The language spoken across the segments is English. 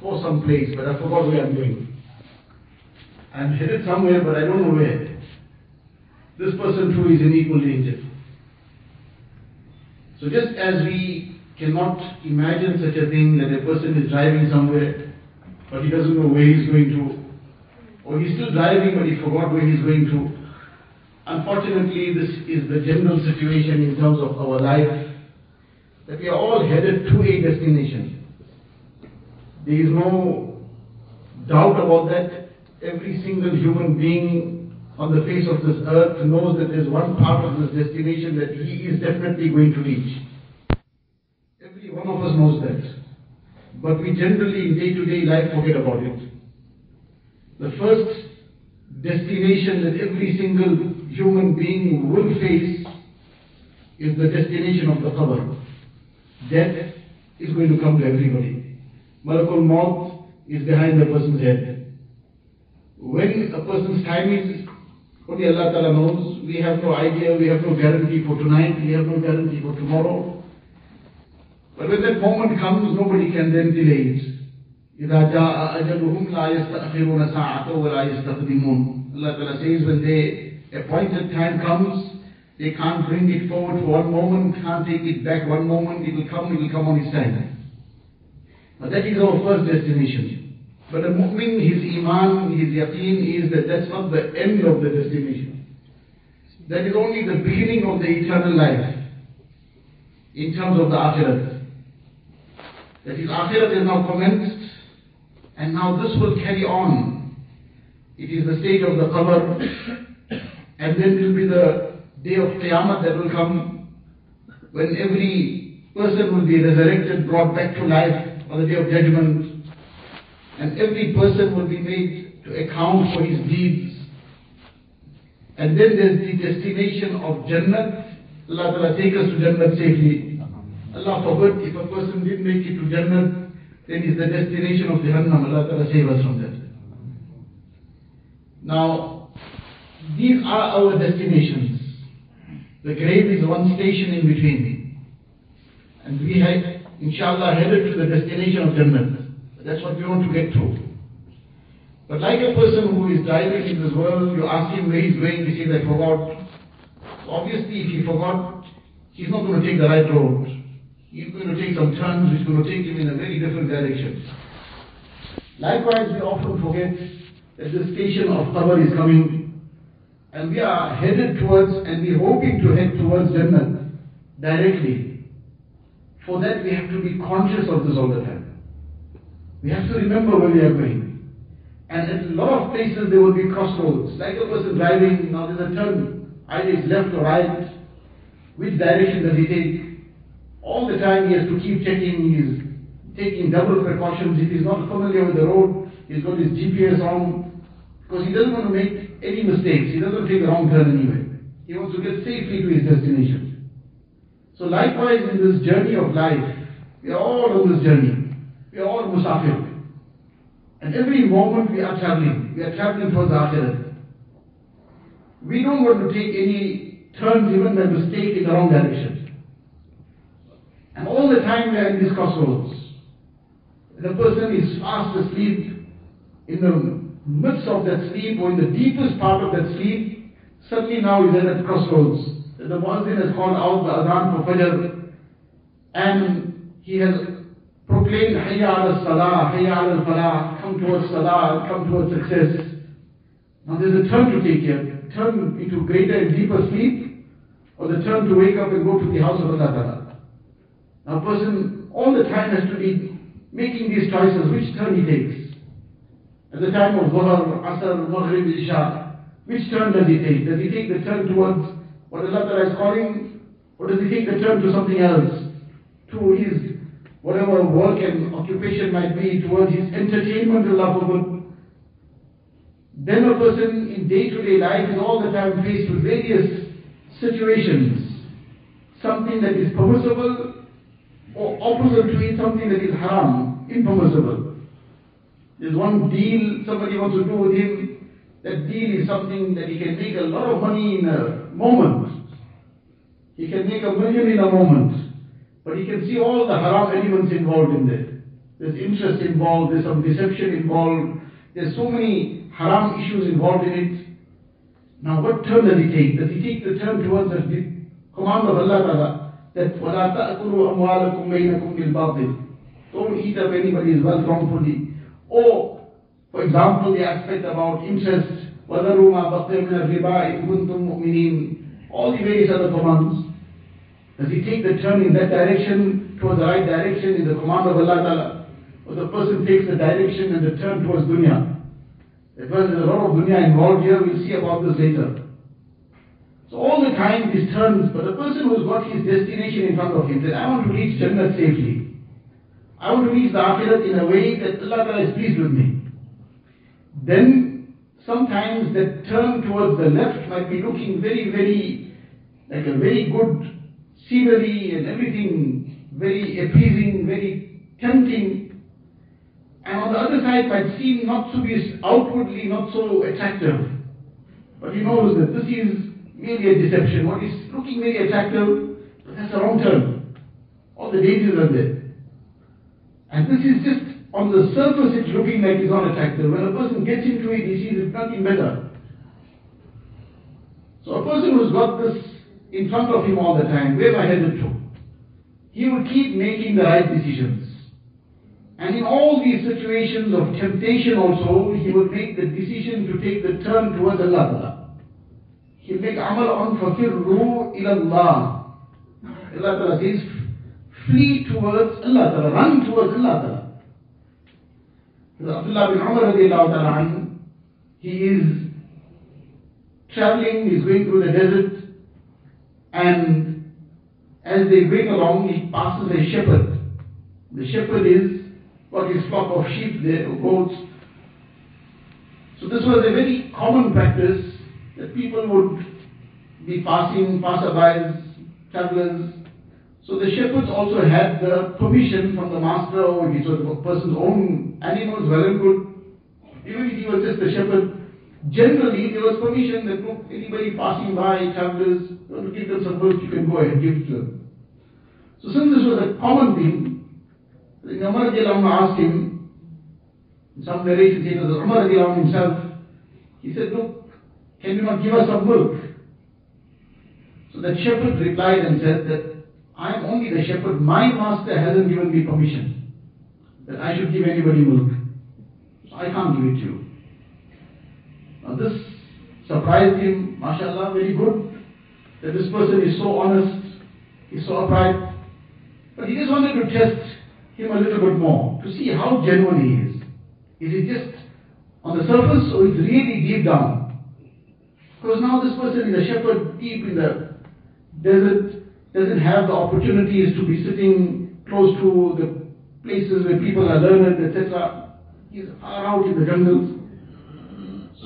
for some place, but I forgot where I'm going. I'm headed somewhere, but I don't know where. This person too is in equal danger. So just as we cannot imagine such a thing that a person is driving somewhere, but he doesn't know where he's going to, or he's still driving but he forgot where he's going to. Unfortunately, this is the general situation in terms of our life, that we are all headed to a destination. There is no doubt about that. Every single human being on the face of this earth knows that there's one part of this destination that he is definitely going to reach. Every one of us knows that. But we generally in day-to-day life forget about it. The first destination that every single human being will face is the destination of the qabr. Death is going to come to everybody. Malakul Maut is behind the person's head. When a person's time is, only Allah Ta'ala knows, we have no idea, we have no guarantee for tonight, we have no guarantee for tomorrow. But when that moment comes, nobody can then delay it. إذا جاء أجلهم لا يستأخرون ساعة ولا يستقدمون Allah Ta'ala says when the appointed time comes, they can't bring it forward for one moment, can't take it back one moment, it will come, it will come on its time. That is our first destination. But a mu'min, his iman, his yaqeen is that that's not the end of the destination. That is only the beginning of the eternal life in terms of the akhirat. That his akhirat is now commenced and now this will carry on. It is the stage of the qabr and then will be the day of Qiyamah that will come when every person will be resurrected, brought back to life on the day of judgment and every person will be made to account for his deeds. And then there's the destination of Jannah. Allah Ta'ala take us to Jannah safely. Allah forbid if a person didn't make it to Jannah, then is the destination of Jahannam. Allah Ta'ala save us from that. Now, these are our destinations. The grave is one station in between. And we have, inshallah, headed to the destination of Jannah. That's what we want to get to. But like a person who is driving in this world, you ask him where he's going, he says, I forgot. So obviously, if he forgot, he's not going to take the right road. He's going to take some turns which going to take him in a very different direction. Likewise, we often forget that the station of qabr is coming and we are headed towards and we're hoping to head towards Jannah directly. For that, we have to be conscious of this all the time. We have to remember where we are going. And at a lot of places there will be crossroads. Like a person driving, now there's a turn. Either it's left or right. Which direction does he take? All the time he has to keep checking, he's taking double precautions. If he's not familiar with the road, he's got his GPS on. Because he doesn't want to make any mistakes. He doesn't take a wrong turn anyway. He wants to get safely to his destination. So likewise in this journey of life, we are all on this journey. We are all musafir. And every moment we are traveling. We are traveling towards the akhirat. We don't want to take any turns even by mistake in the wrong direction. And all the time we are in these crossroads. The person is fast asleep in the midst of that sleep or in the deepest part of that sleep, suddenly now he's at that crossroads. The Muazzin has called out the Adhan for Fajr and he has proclaimed Hayya ala Salah, Hayya ala Falah, come towards Salah, come towards success. Now there's a turn to take here. Turn into greater and deeper sleep or the turn to wake up and go to the house of Allah Ta'ala. Now a person all the time has to be making these choices, which turn he takes. At the time of Dhuhr, Asr, Maghrib, Isha, which turn does he take? Does he take the turn towards what Allah Ta'ala is calling? Or does he take the turn to something else? To his, whatever work and occupation might be, towards his entertainment, Allah forbid. Then a person in day-to-day life is all the time faced with various situations. Something that is permissible, or opposite to it, something that is haram, impermissible. There's one deal somebody wants to do with him. That deal is something that he can make a lot of money in a moment. He can make a million in a moment. But he can see all the haram elements involved in there. there's interest involved, there's some deception involved, there's so many haram issues involved in it. Now what turn does he take? Does he take the turn towards the command of Allah Ta'ala that وَلَا تَأْكُلُوا أَمْوَالَكُمْ بَيْنَكُمْ بِالْبَاطِلِ Don't eat up anybody's wealth wrongfully. Or, for example, the aspect about interest, وَذَرُوا مَا بَقِيَ مِنَ الرِّبَا إِن كُنتُم مُؤْمِنِينَ All the various other commands. Does he take the turn in that direction, towards the right direction, in the command of Allah Ta'ala? Or the person takes the direction and the turn towards dunya? Because there's a lot of dunya involved here, we'll see about this later. So all the time these turns, but the person who's got his destination in front of him, that I want to reach Jannah safely. I want to reach the Akhirat in a way that Allah Ta'ala is pleased with me. Then sometimes that turn towards the left might be looking very, very, like a very good scenery and everything very appeasing, very tempting. And on the other side might seem not to be outwardly not so attractive. But he knows that this is merely a deception. What is looking very attractive, that's a wrong turn. All the dangers are there. And this is just on the surface it's looking like it's not attractive. When a person gets into it, he sees it's nothing better. So a person who's got this in front of him all the time, where I headed to? He will keep making the right decisions. And in all these situations of temptation also, he will make the decision to take the turn towards Allah. He'll make amal on fafirru ilallah. Allah Ta'ala says, flee towards Allah Ta'ala, run towards Allah. Abdullah bin Umar he is traveling, he's going through the desert, and as they're going along, he passes a shepherd. The shepherd is got his flock of sheep there, or goats. So this was a very common practice that people would be passing, passerbys, travelers. So the shepherds also had the permission from the master, or it was the person's own animals, well and good. Even if he was just a shepherd, generally there was permission that look, anybody passing by, travelers, want to give them some food, you can go ahead, give it to them. So since this was a common thing, Umar asked him, in some narration says that Umar himself, he said, look, can you not give us some milk? So the shepherd replied and said that I am only the shepherd, my master hasn't given me permission that I should give anybody milk. So I can't give it to you. Now this surprised him, mashallah, very good, that this person is so honest, he's so upright. But he just wanted to test him a little bit more to see how genuine he is. Is it just on the surface or is really deep down? Because now this person is a shepherd deep in the desert, doesn't have the opportunities to be sitting close to the places where people are learned, etc. He's out in the jungles.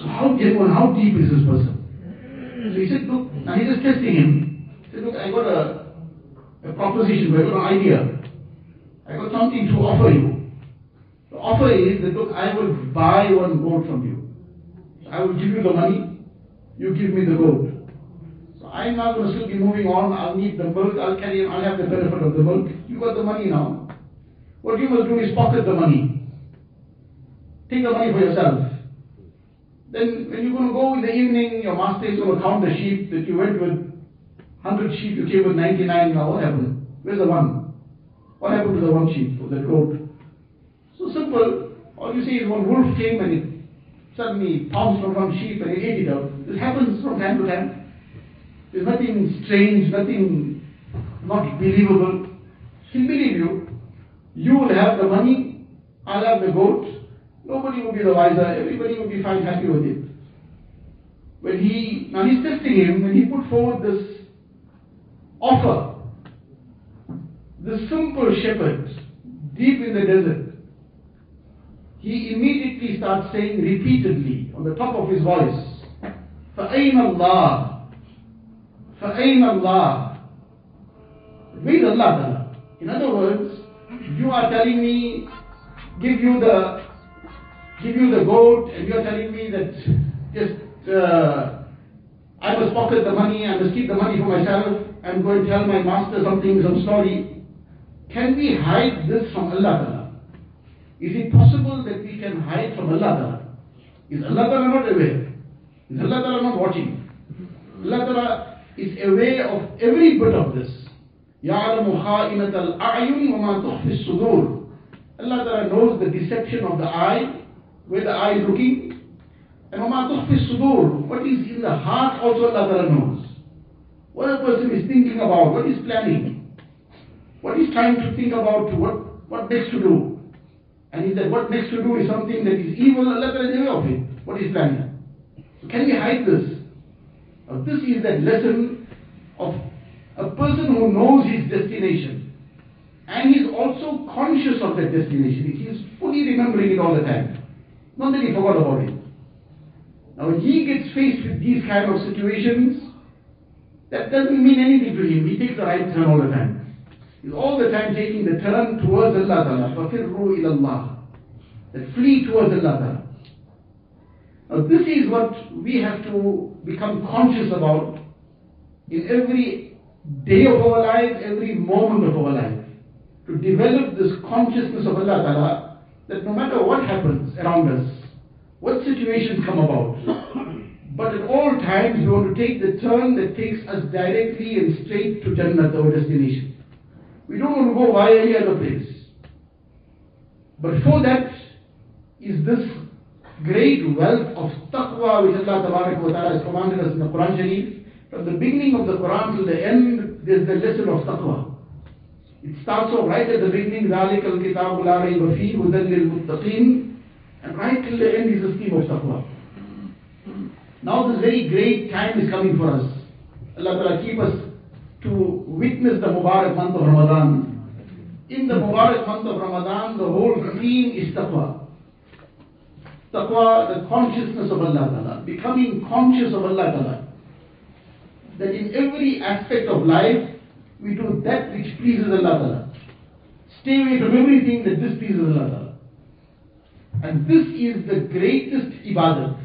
So how genuine, how deep is this person? So he said, look, now he's just testing him. He said, look, I got a, a proposition, I got an idea. I got something to offer you. The offer is that look, I will buy one goat from you. So I will give you the money, you give me the goat. So I'm not going to still be moving on, I'll need the milk, I'll carry I'll have the benefit of the milk. You got the money now. What you must do is pocket the money. Take the money for yourself. Then when you're going to go in the evening, your master is going to count the sheep that you went with 100 sheep, you came with 99, now what happened? Where's the one? What happened to the one sheep that goat? So simple. All you see is one wolf came and it suddenly pounced on one sheep and it ate it up. This happens from time to time. There's nothing strange, nothing not believable. He'll believe you. You will have the money, I'll have the goat. Nobody will be the wiser, everybody will be fine, happy with it. When he, now he's testing him, when he put forward this offer, the simple shepherd, deep in the desert, he immediately starts saying repeatedly on the top of his voice, فَأَيْنَ اللَّهِ فَأَيْنَ اللَّهِ With Allah In other words, you are telling me, give you the, give you the goat, and you are telling me that just, uh, I must pocket the money, I must keep the money for myself, I'm going to tell my master something, some story. Can we hide this from Allah Is it possible that we can hide from Allah Ta'ala? Is Allah Ta'ala not aware? Is Allah Ta'ala not watching? Allah Ta'ala is aware of every bit of this. يَعْلَمُ خَائِنَةَ الْأَعْيُنِ وَمَا تُخْفِي الصُّدُورِ Allah Ta'ala knows the deception of the eye, where the eye is looking. And what is in the heart also Allah knows. What a person is thinking about, what is planning, what is trying to think about, what, what next to do. And he said, what next to do is something that is evil, Allah is aware of it. What is planning? So can we hide this? Now this is that lesson of a person who knows his destination. And he is also conscious of that destination. He is fully remembering it all the time Not that he forgot about it. Now when he gets faced with these kind of situations, that doesn't mean anything to him. He takes the right turn all the time. He's all the time taking the turn towards Allah Ta'ala. فَفِرُّوا إِلَى اللَّهِ That flee towards Allah Ta'ala. Now this is what we have to become conscious about in every day of our life, every moment of our life. To develop this consciousness of Allah Ta'ala that no matter what happens around us, what situations come about, but at all times we want to take the turn that takes us directly and straight to Jannah, our destination. We don't want to go via any other place. But for that is this great wealth of taqwa which Allah Ta'ala has commanded us in the Quran Sharif. From the beginning of the Quran to the end, there's the lesson of taqwa. It starts off right at the beginning, ذَلِكَ الْكِتَابُ لَا رَيْبَ فِيهِ هُدًى لِلْمُتَّقِينَ And right till the end is the scheme of taqwa. Now this very great time is coming for us. Allah Ta'ala keep us to witness the Mubarak month of Ramadan. In the Mubarak month of Ramadan, the whole theme is taqwa. Taqwa, the consciousness of Allah Ta'ala, becoming conscious of Allah Ta'ala. That in every aspect of life, we do that which pleases Allah. Stay away from everything that displeases Allah. And this is the greatest ibadat.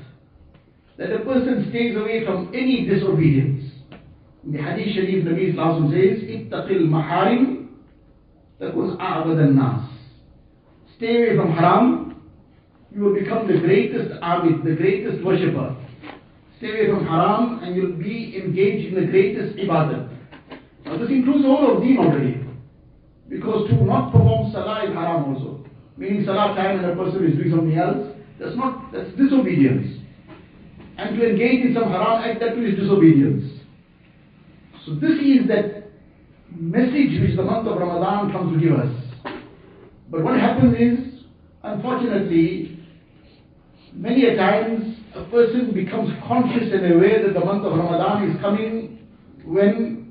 That a person stays away from any disobedience. In the Hadith Sharif, Nabi Sallallahu says, Ittaqil maharim takun a'bad nas Stay away from haram, you will become the greatest abid, the greatest worshipper. Stay away from haram and you'll be engaged in the greatest ibadat. Now this includes all of deen already. Because to not perform salah is haram also. Meaning salah time and a person is doing something else, that's not, that's disobedience. And to engage in some haram act, that too is disobedience. So this is that message which the month of Ramadan comes to give us. But what happens is, unfortunately, many a times a person becomes conscious and aware that the month of Ramadan is coming when,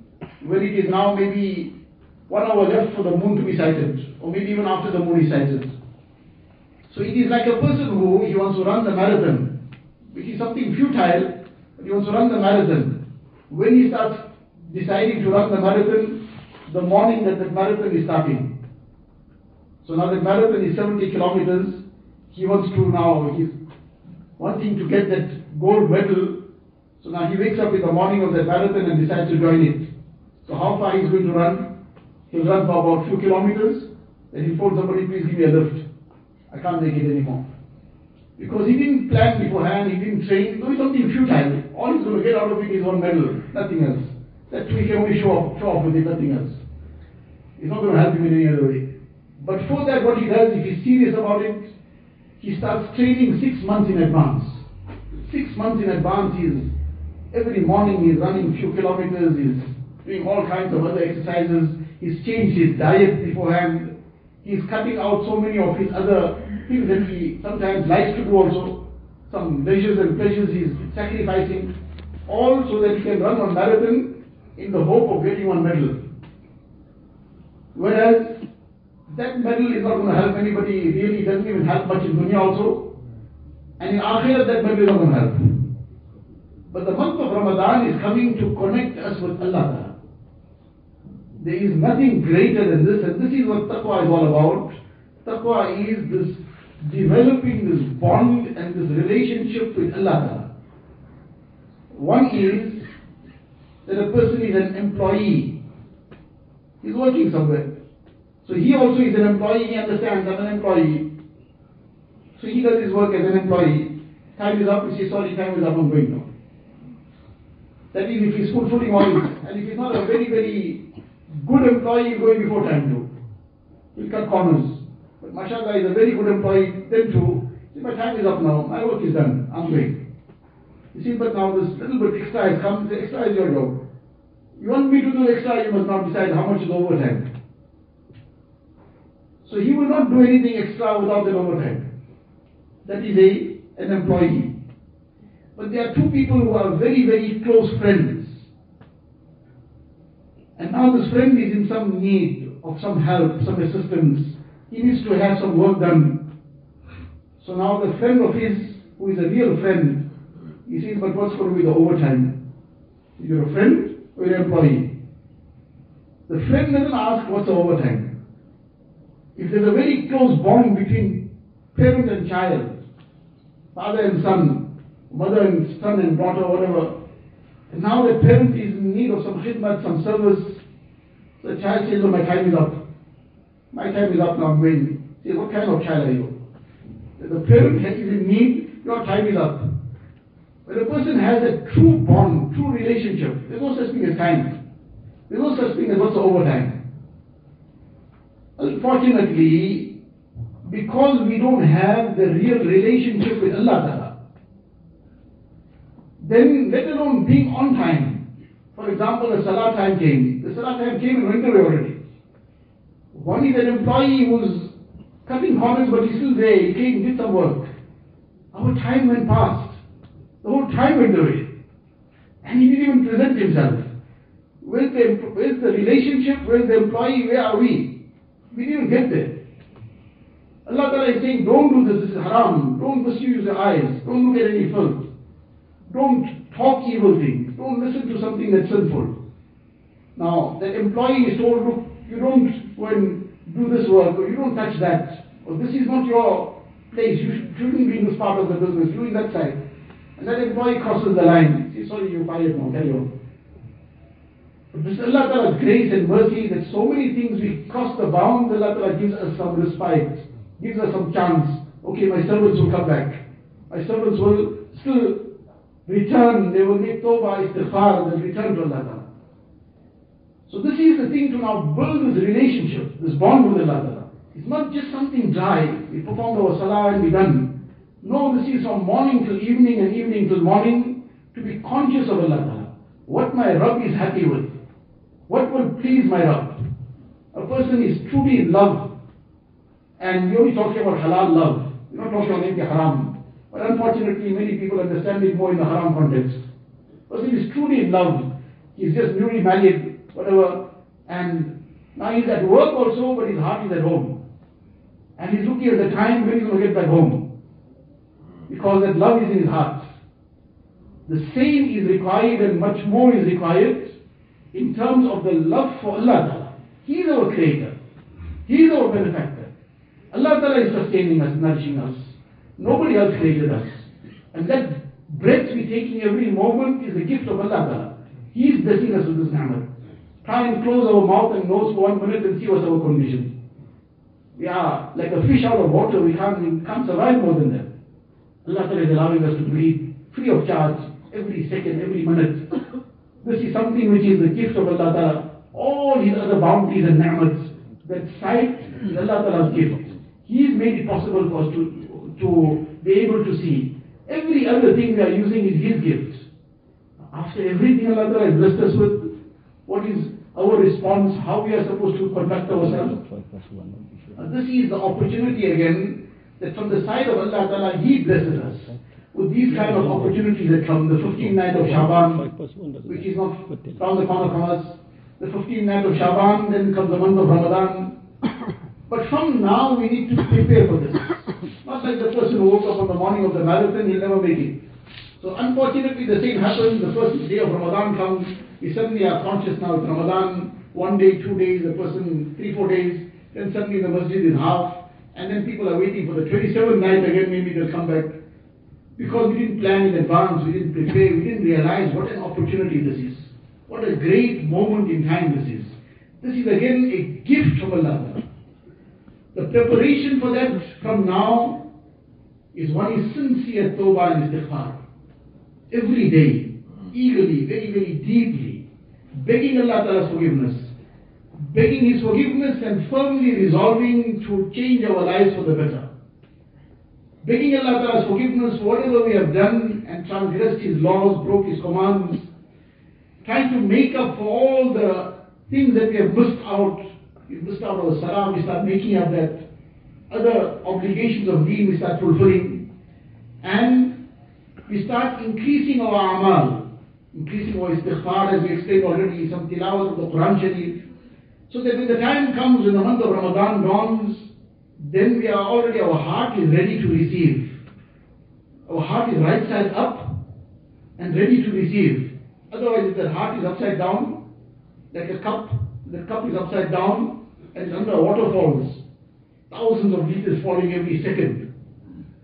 when it is now maybe one hour left for the moon to be sighted, or maybe even after the moon is sighted. So it is like a person who he wants to run the marathon, which is something futile, but he wants to run the marathon. When he starts deciding to run the marathon, the morning that the marathon is starting. So now the marathon is 70 kilometers. He wants to now, he's wanting to get that gold medal. So now he wakes up in the morning of that marathon and decides to join it. So how far he's going to run? He'll run for about few kilometers. Then he'll phone somebody, please give me a lift. I can't make it anymore. Because he didn't plan beforehand, he didn't train, doing something futile. All he's going to get out of it is one medal, nothing else. That we can only show off, show off with it, nothing else. It's not going to help him in any other way. But for that, what he does, if he's serious about it, he starts training six months in advance. Six months in advance, he's every morning he's running few kilometers, he's doing all kinds of other exercises, he's changed his diet beforehand, he's cutting out so many of his other things that he sometimes likes to do also. Some leisures and pleasures he's sacrificing, all so that he can run one marathon in the hope of getting one medal. Whereas that medal is not going to help anybody, really it doesn't even help much in dunya also. And in akhirat that medal is not going to help. But the month of Ramadan is coming to connect us with Allah. There is nothing greater than this, and this is what taqwa is all about. Taqwa is this developing this bond and this relationship with Allah. One is that a person is an employee. He's working somewhere. So he also is an employee, he understands I'm an employee. So he does his work as an employee. Time is up, he says, sorry, time is up, I'm going now. That is if he's fulfilling all and if he's not a very, very good employee, going before time too. He'll cut corners. But mashallah is a very good employee, then too. See, my time is up now, my work is done, I'm going. You see, but now this little bit extra has come, the extra is your job. You want me to do extra, you must not decide how much is overtime. So he will not do anything extra without an overtime. That is a an employee. But there are two people who are very, very close friends. And now this friend is in some need of some help, some assistance. He needs to have some work done. So now the friend of his, who is a real friend, he says, but what's going to be the overtime? You're a friend or an employee? The friend doesn't ask what's the overtime. If there's a very close bond between parent and child, father and son, mother and son and daughter, whatever, and now the parent is in need of some khidmat, some service, the child says, oh, my time is up. My time is up now, I'm going. Say, what kind of child are you? The parent is in need, your time is up. When a person has a true bond, true relationship, there's no such thing as time. There's no such thing as what's overtime. Unfortunately, because we don't have the real relationship with Allah then let alone being on time. For example, the Salah time came. The Salah time came and went away already. One is an employee who's cutting corners but he's still there. He came, did some work. Our time went past. The whole time went away. And he didn't even present himself. Where's the, where's the relationship? Where's the employee? Where are we? We didn't get there. Allah Ta'ala is saying, don't do this, this is haram. Don't misuse your eyes. Don't look at any filth. Don't talk evil things. Don't listen to something that's sinful. Now, that employee is told, look, you don't go and do this work, or you don't touch that, or this is not your place, you shouldn't be in this part of the business, You're in that side. And that employee crosses the line. He says, sorry, you're fired now, carry on. But this is Allah Ta'ala's grace and mercy that so many things we cross the bounds, Allah Ta'ala gives us some respite, gives us some chance. Okay, my servants will come back. My servants will still return, they will make tawbah, istighfar, and return to Allah Ta'ala. So this is the thing to now build this relationship, this bond with Allah Ta'ala. It's not just something dry. We perform our salah and we done. No, this is from morning till evening and evening till morning to be conscious of Allah Ta'ala. What my Rabb is happy with. What will please my Rabb. A person is truly in love. And you're only talking about halal love. You're not talking about anything haram. But unfortunately, many people understand it more in the haram context. Person is truly in love. He's just newly married, whatever, and now he's at work also, but his heart is at home. And he's looking at the time when he's going to get back home. Because that love is in his heart. The same is required and much more is required in terms of the love for Allah. He is our creator. He is our benefactor. Allah Ta'ala is sustaining us, nourishing us. Nobody else created us. And that breath we're taking every moment is a gift of Allah Ta'ala. He is blessing us with this ni'mah. Try and close our mouth and nose for one minute and see what's our condition. We are like a fish out of water, we can't, we can't survive more than that. Allah Ta'ala is allowing us to breathe free of charge every second, every minute. This is something which is the gift of Allah Ta'ala. All His other bounties and ni'mats, that sight is Allah Ta'ala's gift. He's made it possible for us to, to be able to see. Every other thing we are using is His gift. After everything Allah has blessed us with, what is our response, how we are supposed to conduct ourselves? This is the opportunity again that from the side of Allah Ta'ala He blesses us with these kind of opportunities that come, the 15th night of Shaban, which is not round the corner from us, the 15th night of Shaban, then comes the month of Ramadan. But from now we need to prepare for this. Like the person who woke up on the morning of the marathon, he'll never make it. So unfortunately the same happens, the first day of Ramadan comes, we suddenly are conscious now it's Ramadan, one day, two days, the person, three, four days, then suddenly the masjid is half, and then people are waiting for the 27th night again, maybe they'll come back. Because we didn't plan in advance, we didn't prepare, we didn't realize what an opportunity this is. What a great moment in time this is. This is again a gift from Allah. The preparation for that from now is one is sincere tawbah and istighfar. Every day, hmm. eagerly, very, very deeply, begging Allah Ta'ala's forgiveness, begging His forgiveness and firmly resolving to change our lives for the better. Begging Allah Ta'ala's forgiveness for whatever we have done and transgressed His laws, broke His commands, trying to make up for all the things that we have missed out. We missed out our salah, we start making up that other obligations of deen we start fulfilling. And we start increasing our amal, increasing our istighfar as we explained already, some tilawat of the Quran Sharif. So that when the time comes, when the month of Ramadan dawns, then we are already, our heart is ready to receive. Our heart is right side up and ready to receive. Otherwise, if the heart is upside down, like a cup, the cup is upside down and it's under waterfalls. Thousands of liters falling every second.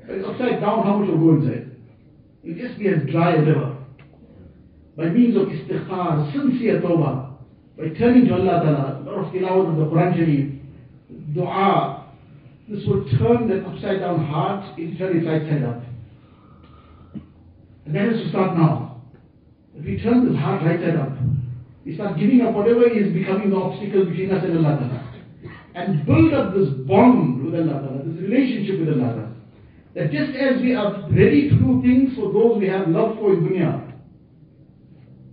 But it's upside down, how much will go inside? It will just be as dry as ever. By means of istighfar, sincere tawbah, by turning to Allah Ta'ala, a lot of tilawat of the Quran dua, this will turn that upside down heart into turn it right side up. And that is to start now. If we turn this heart right side up, we start giving up whatever is becoming the obstacle between us and Allah Ta'ala. And build up this bond with Allah Ta'ala, this relationship with Allah. That just as we are ready to do things for those we have love for in dunya,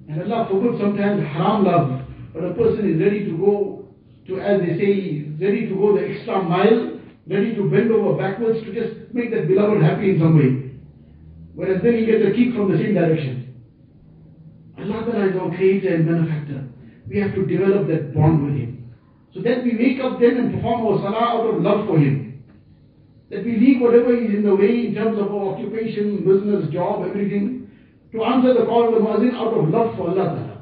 and Allah forbid sometimes haram love, but a person is ready to go to, as they say, ready to go the extra mile, ready to bend over backwards to just make that beloved happy in some way. Whereas then he gets a kick from the same direction. Allah Ta'ala is our creator and benefactor. We have to develop that bond with Him. So that we wake up then and perform our salah out of love for Him. That we leave whatever is in the way in terms of our occupation, business, job, everything, to answer the call of the muazzin out of love for Allah Ta'ala.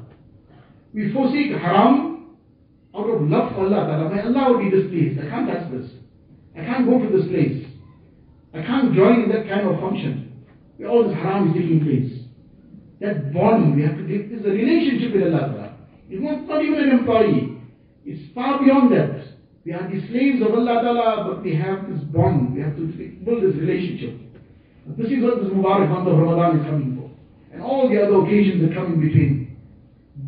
We forsake haram out of love for Allah Ta'ala. May Allah be displeased. I can't touch this. I can't go to this place. I can't join in that kind of function where all this haram is taking place. That bond we have to take is a relationship with Allah Ta'ala. It's not, not even an employee. It's far beyond that. We are the slaves of Allah Ta'ala, but we have this bond. We have to build this relationship. This is what this Mubarak month of Ramadan is coming for. And all the other occasions that come in between.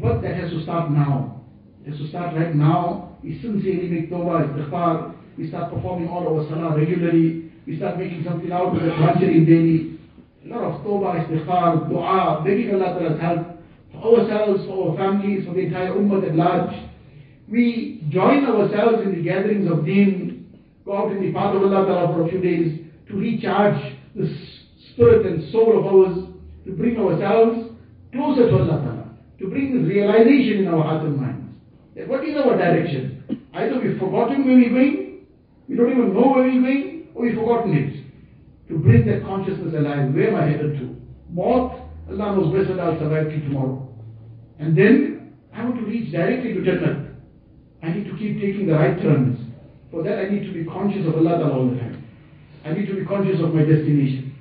But that has to start now. It has to start right now. We sincerely make tawbah, istighfar. We start performing all our salah regularly. We start making something out of the Quran daily. A lot of tawbah, istighfar, dua, begging Allah Ta'ala's help for ourselves, for our families, for the entire ummah at large. We join ourselves in the gatherings of deen, go out in the path of Allah Ta'ala for a few days to recharge the spirit and soul of ours, to bring ourselves closer to Allah Ta'ala, to bring this realization in our hearts and minds. That what is our direction? Either we've forgotten where we're going, we don't even know where we're going, or we've forgotten it. To bring that consciousness alive, where am I headed to? Maut, Allah knows best that I'll survive till tomorrow. And then I want to reach directly to Jannah. I need to keep taking the right turns. For that I need to be conscious of Allah Ta'ala all the time. I need to be conscious of my destination.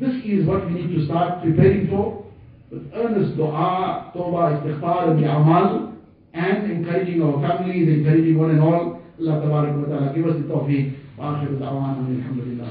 This is what we need to start preparing for with earnest dua, tawbah, istighfar and the amal and encouraging our families, encouraging one and all. Allah Ta'ala give us the tawfiq. وآخر دعوانا الحمد لله